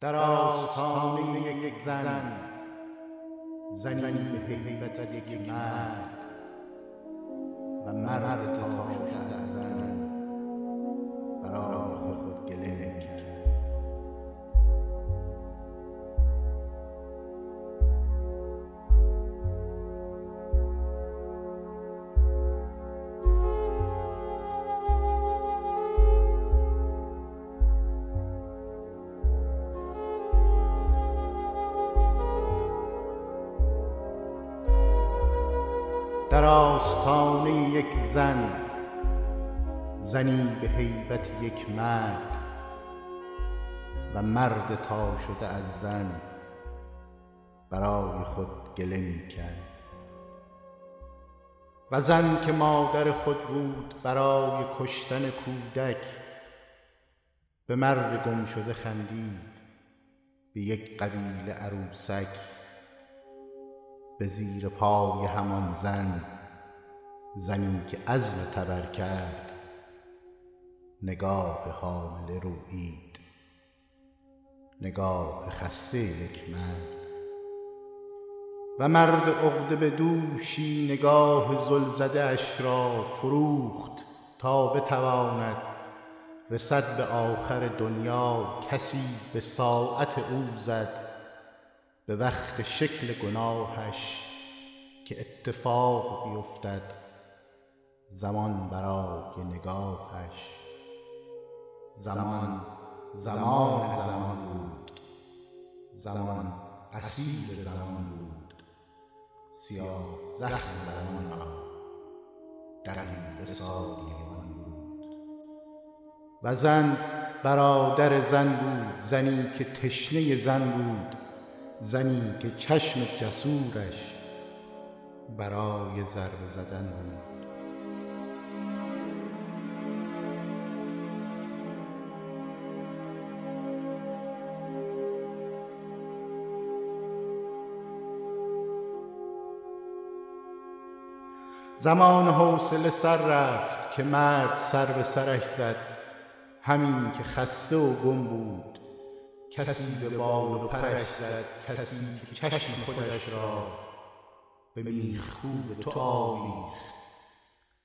در آستانه یک زن. زنی به هیبت یک مرد. و مرد تا شده. در آستانه یک زن زنی به هیبت یک مرد و مرد تا شده از زن برای خود گله می کرد. و زن که مادر خود بود برای کشتن کودک به مرد گم شده خندید به یک قبیله عروسک به زیر پای همان زن زنی که عزم تبر کرد نگاه حامله رویید نگاه خسته یک مرد. و مرد عقده به دوشی نگاه زل زده اش را فروخت تا بتواند رسد به آخر دنیا کسی به ساعت او زد به وقت شکل گناهش که اتفاق بیفتد زمان برای نگاهش. زمان زمان زمان بود. زمان اسیر زمان بود. سیاه زخم زمان را دقیقه سای بود. و زن برادر زن بود زنی که تشنه زن بود. زنی که چشم جسورش برای ضربه زدن بود. زمان حوصله سر رفت که مرد سر به سرش زد همین که خسته و گم بود. کسی به بال و پرش زد کسی که چشم خودش را به میخکوب تو آویخت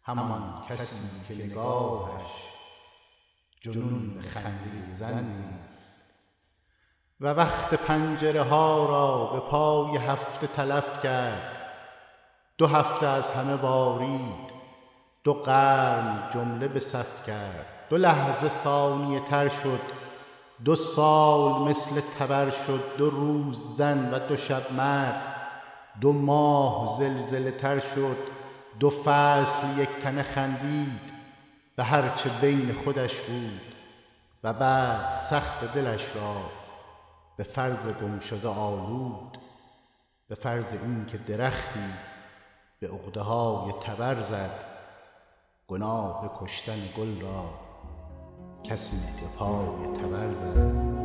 همان کسی که نگاهش جنون به خنده زن و وقت پنجره ها را به پای هفته تلف کرد. دو هفته از همه بارید دو قرن جمله به صف کرد. دو لحظه ثانیه تر شد دو سال مثل تبر شد دو روز زن و دو شب مرد. دو ماه زلزله تر شد دو فصل یک تنه خندید. به هرچه بین خودش بود و بعد سخت دلش را به فرض گم شده آلود. به فرض اینکه درختی به عقده های تبر زد گناه کشتن گل را کسی به پای تبر زد.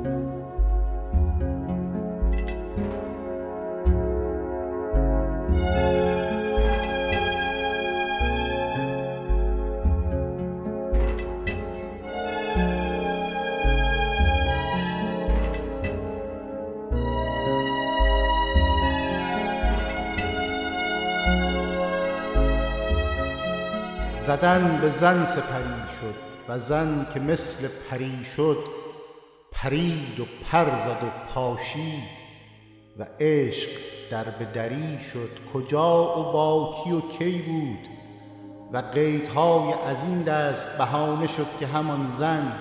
زدن به زن سپری شد. و زن که مثل پری شد پرید و پر زد و پاشید و عشق در به دری شد کجا و با کی و کی بود؟ و قیدهای از این دست بهانه شد که همان زن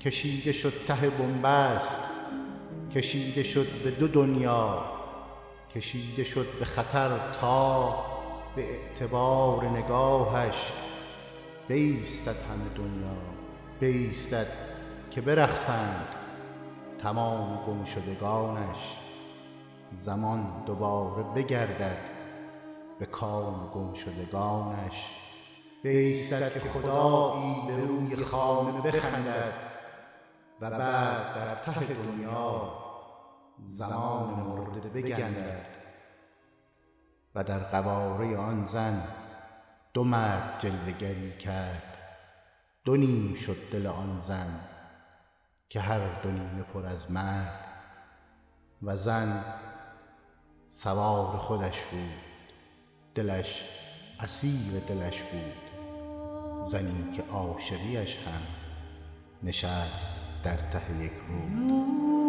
کشیده شد ته بنبست کشیده شد به دو دنیا کشیده شد به خطر تا به اعتبار نگاهش. بیستد همه دنیا بیستد که برخصند تمام گم شدگانش زمان دوباره بگردد به کام گم شدگانش بیستد که خدایی به روی خانه بخندد و بعد در ته دنیا زمان مرده بگندد و در قواره آن زن دو مرد گری کرد. دو نیم شد دل آن زن که هر دو نیمه پر از مرد و زن سوار خودش بود. دلش اسیر دلش بود. زنی که عاشقیش هم نشست در ته یک رود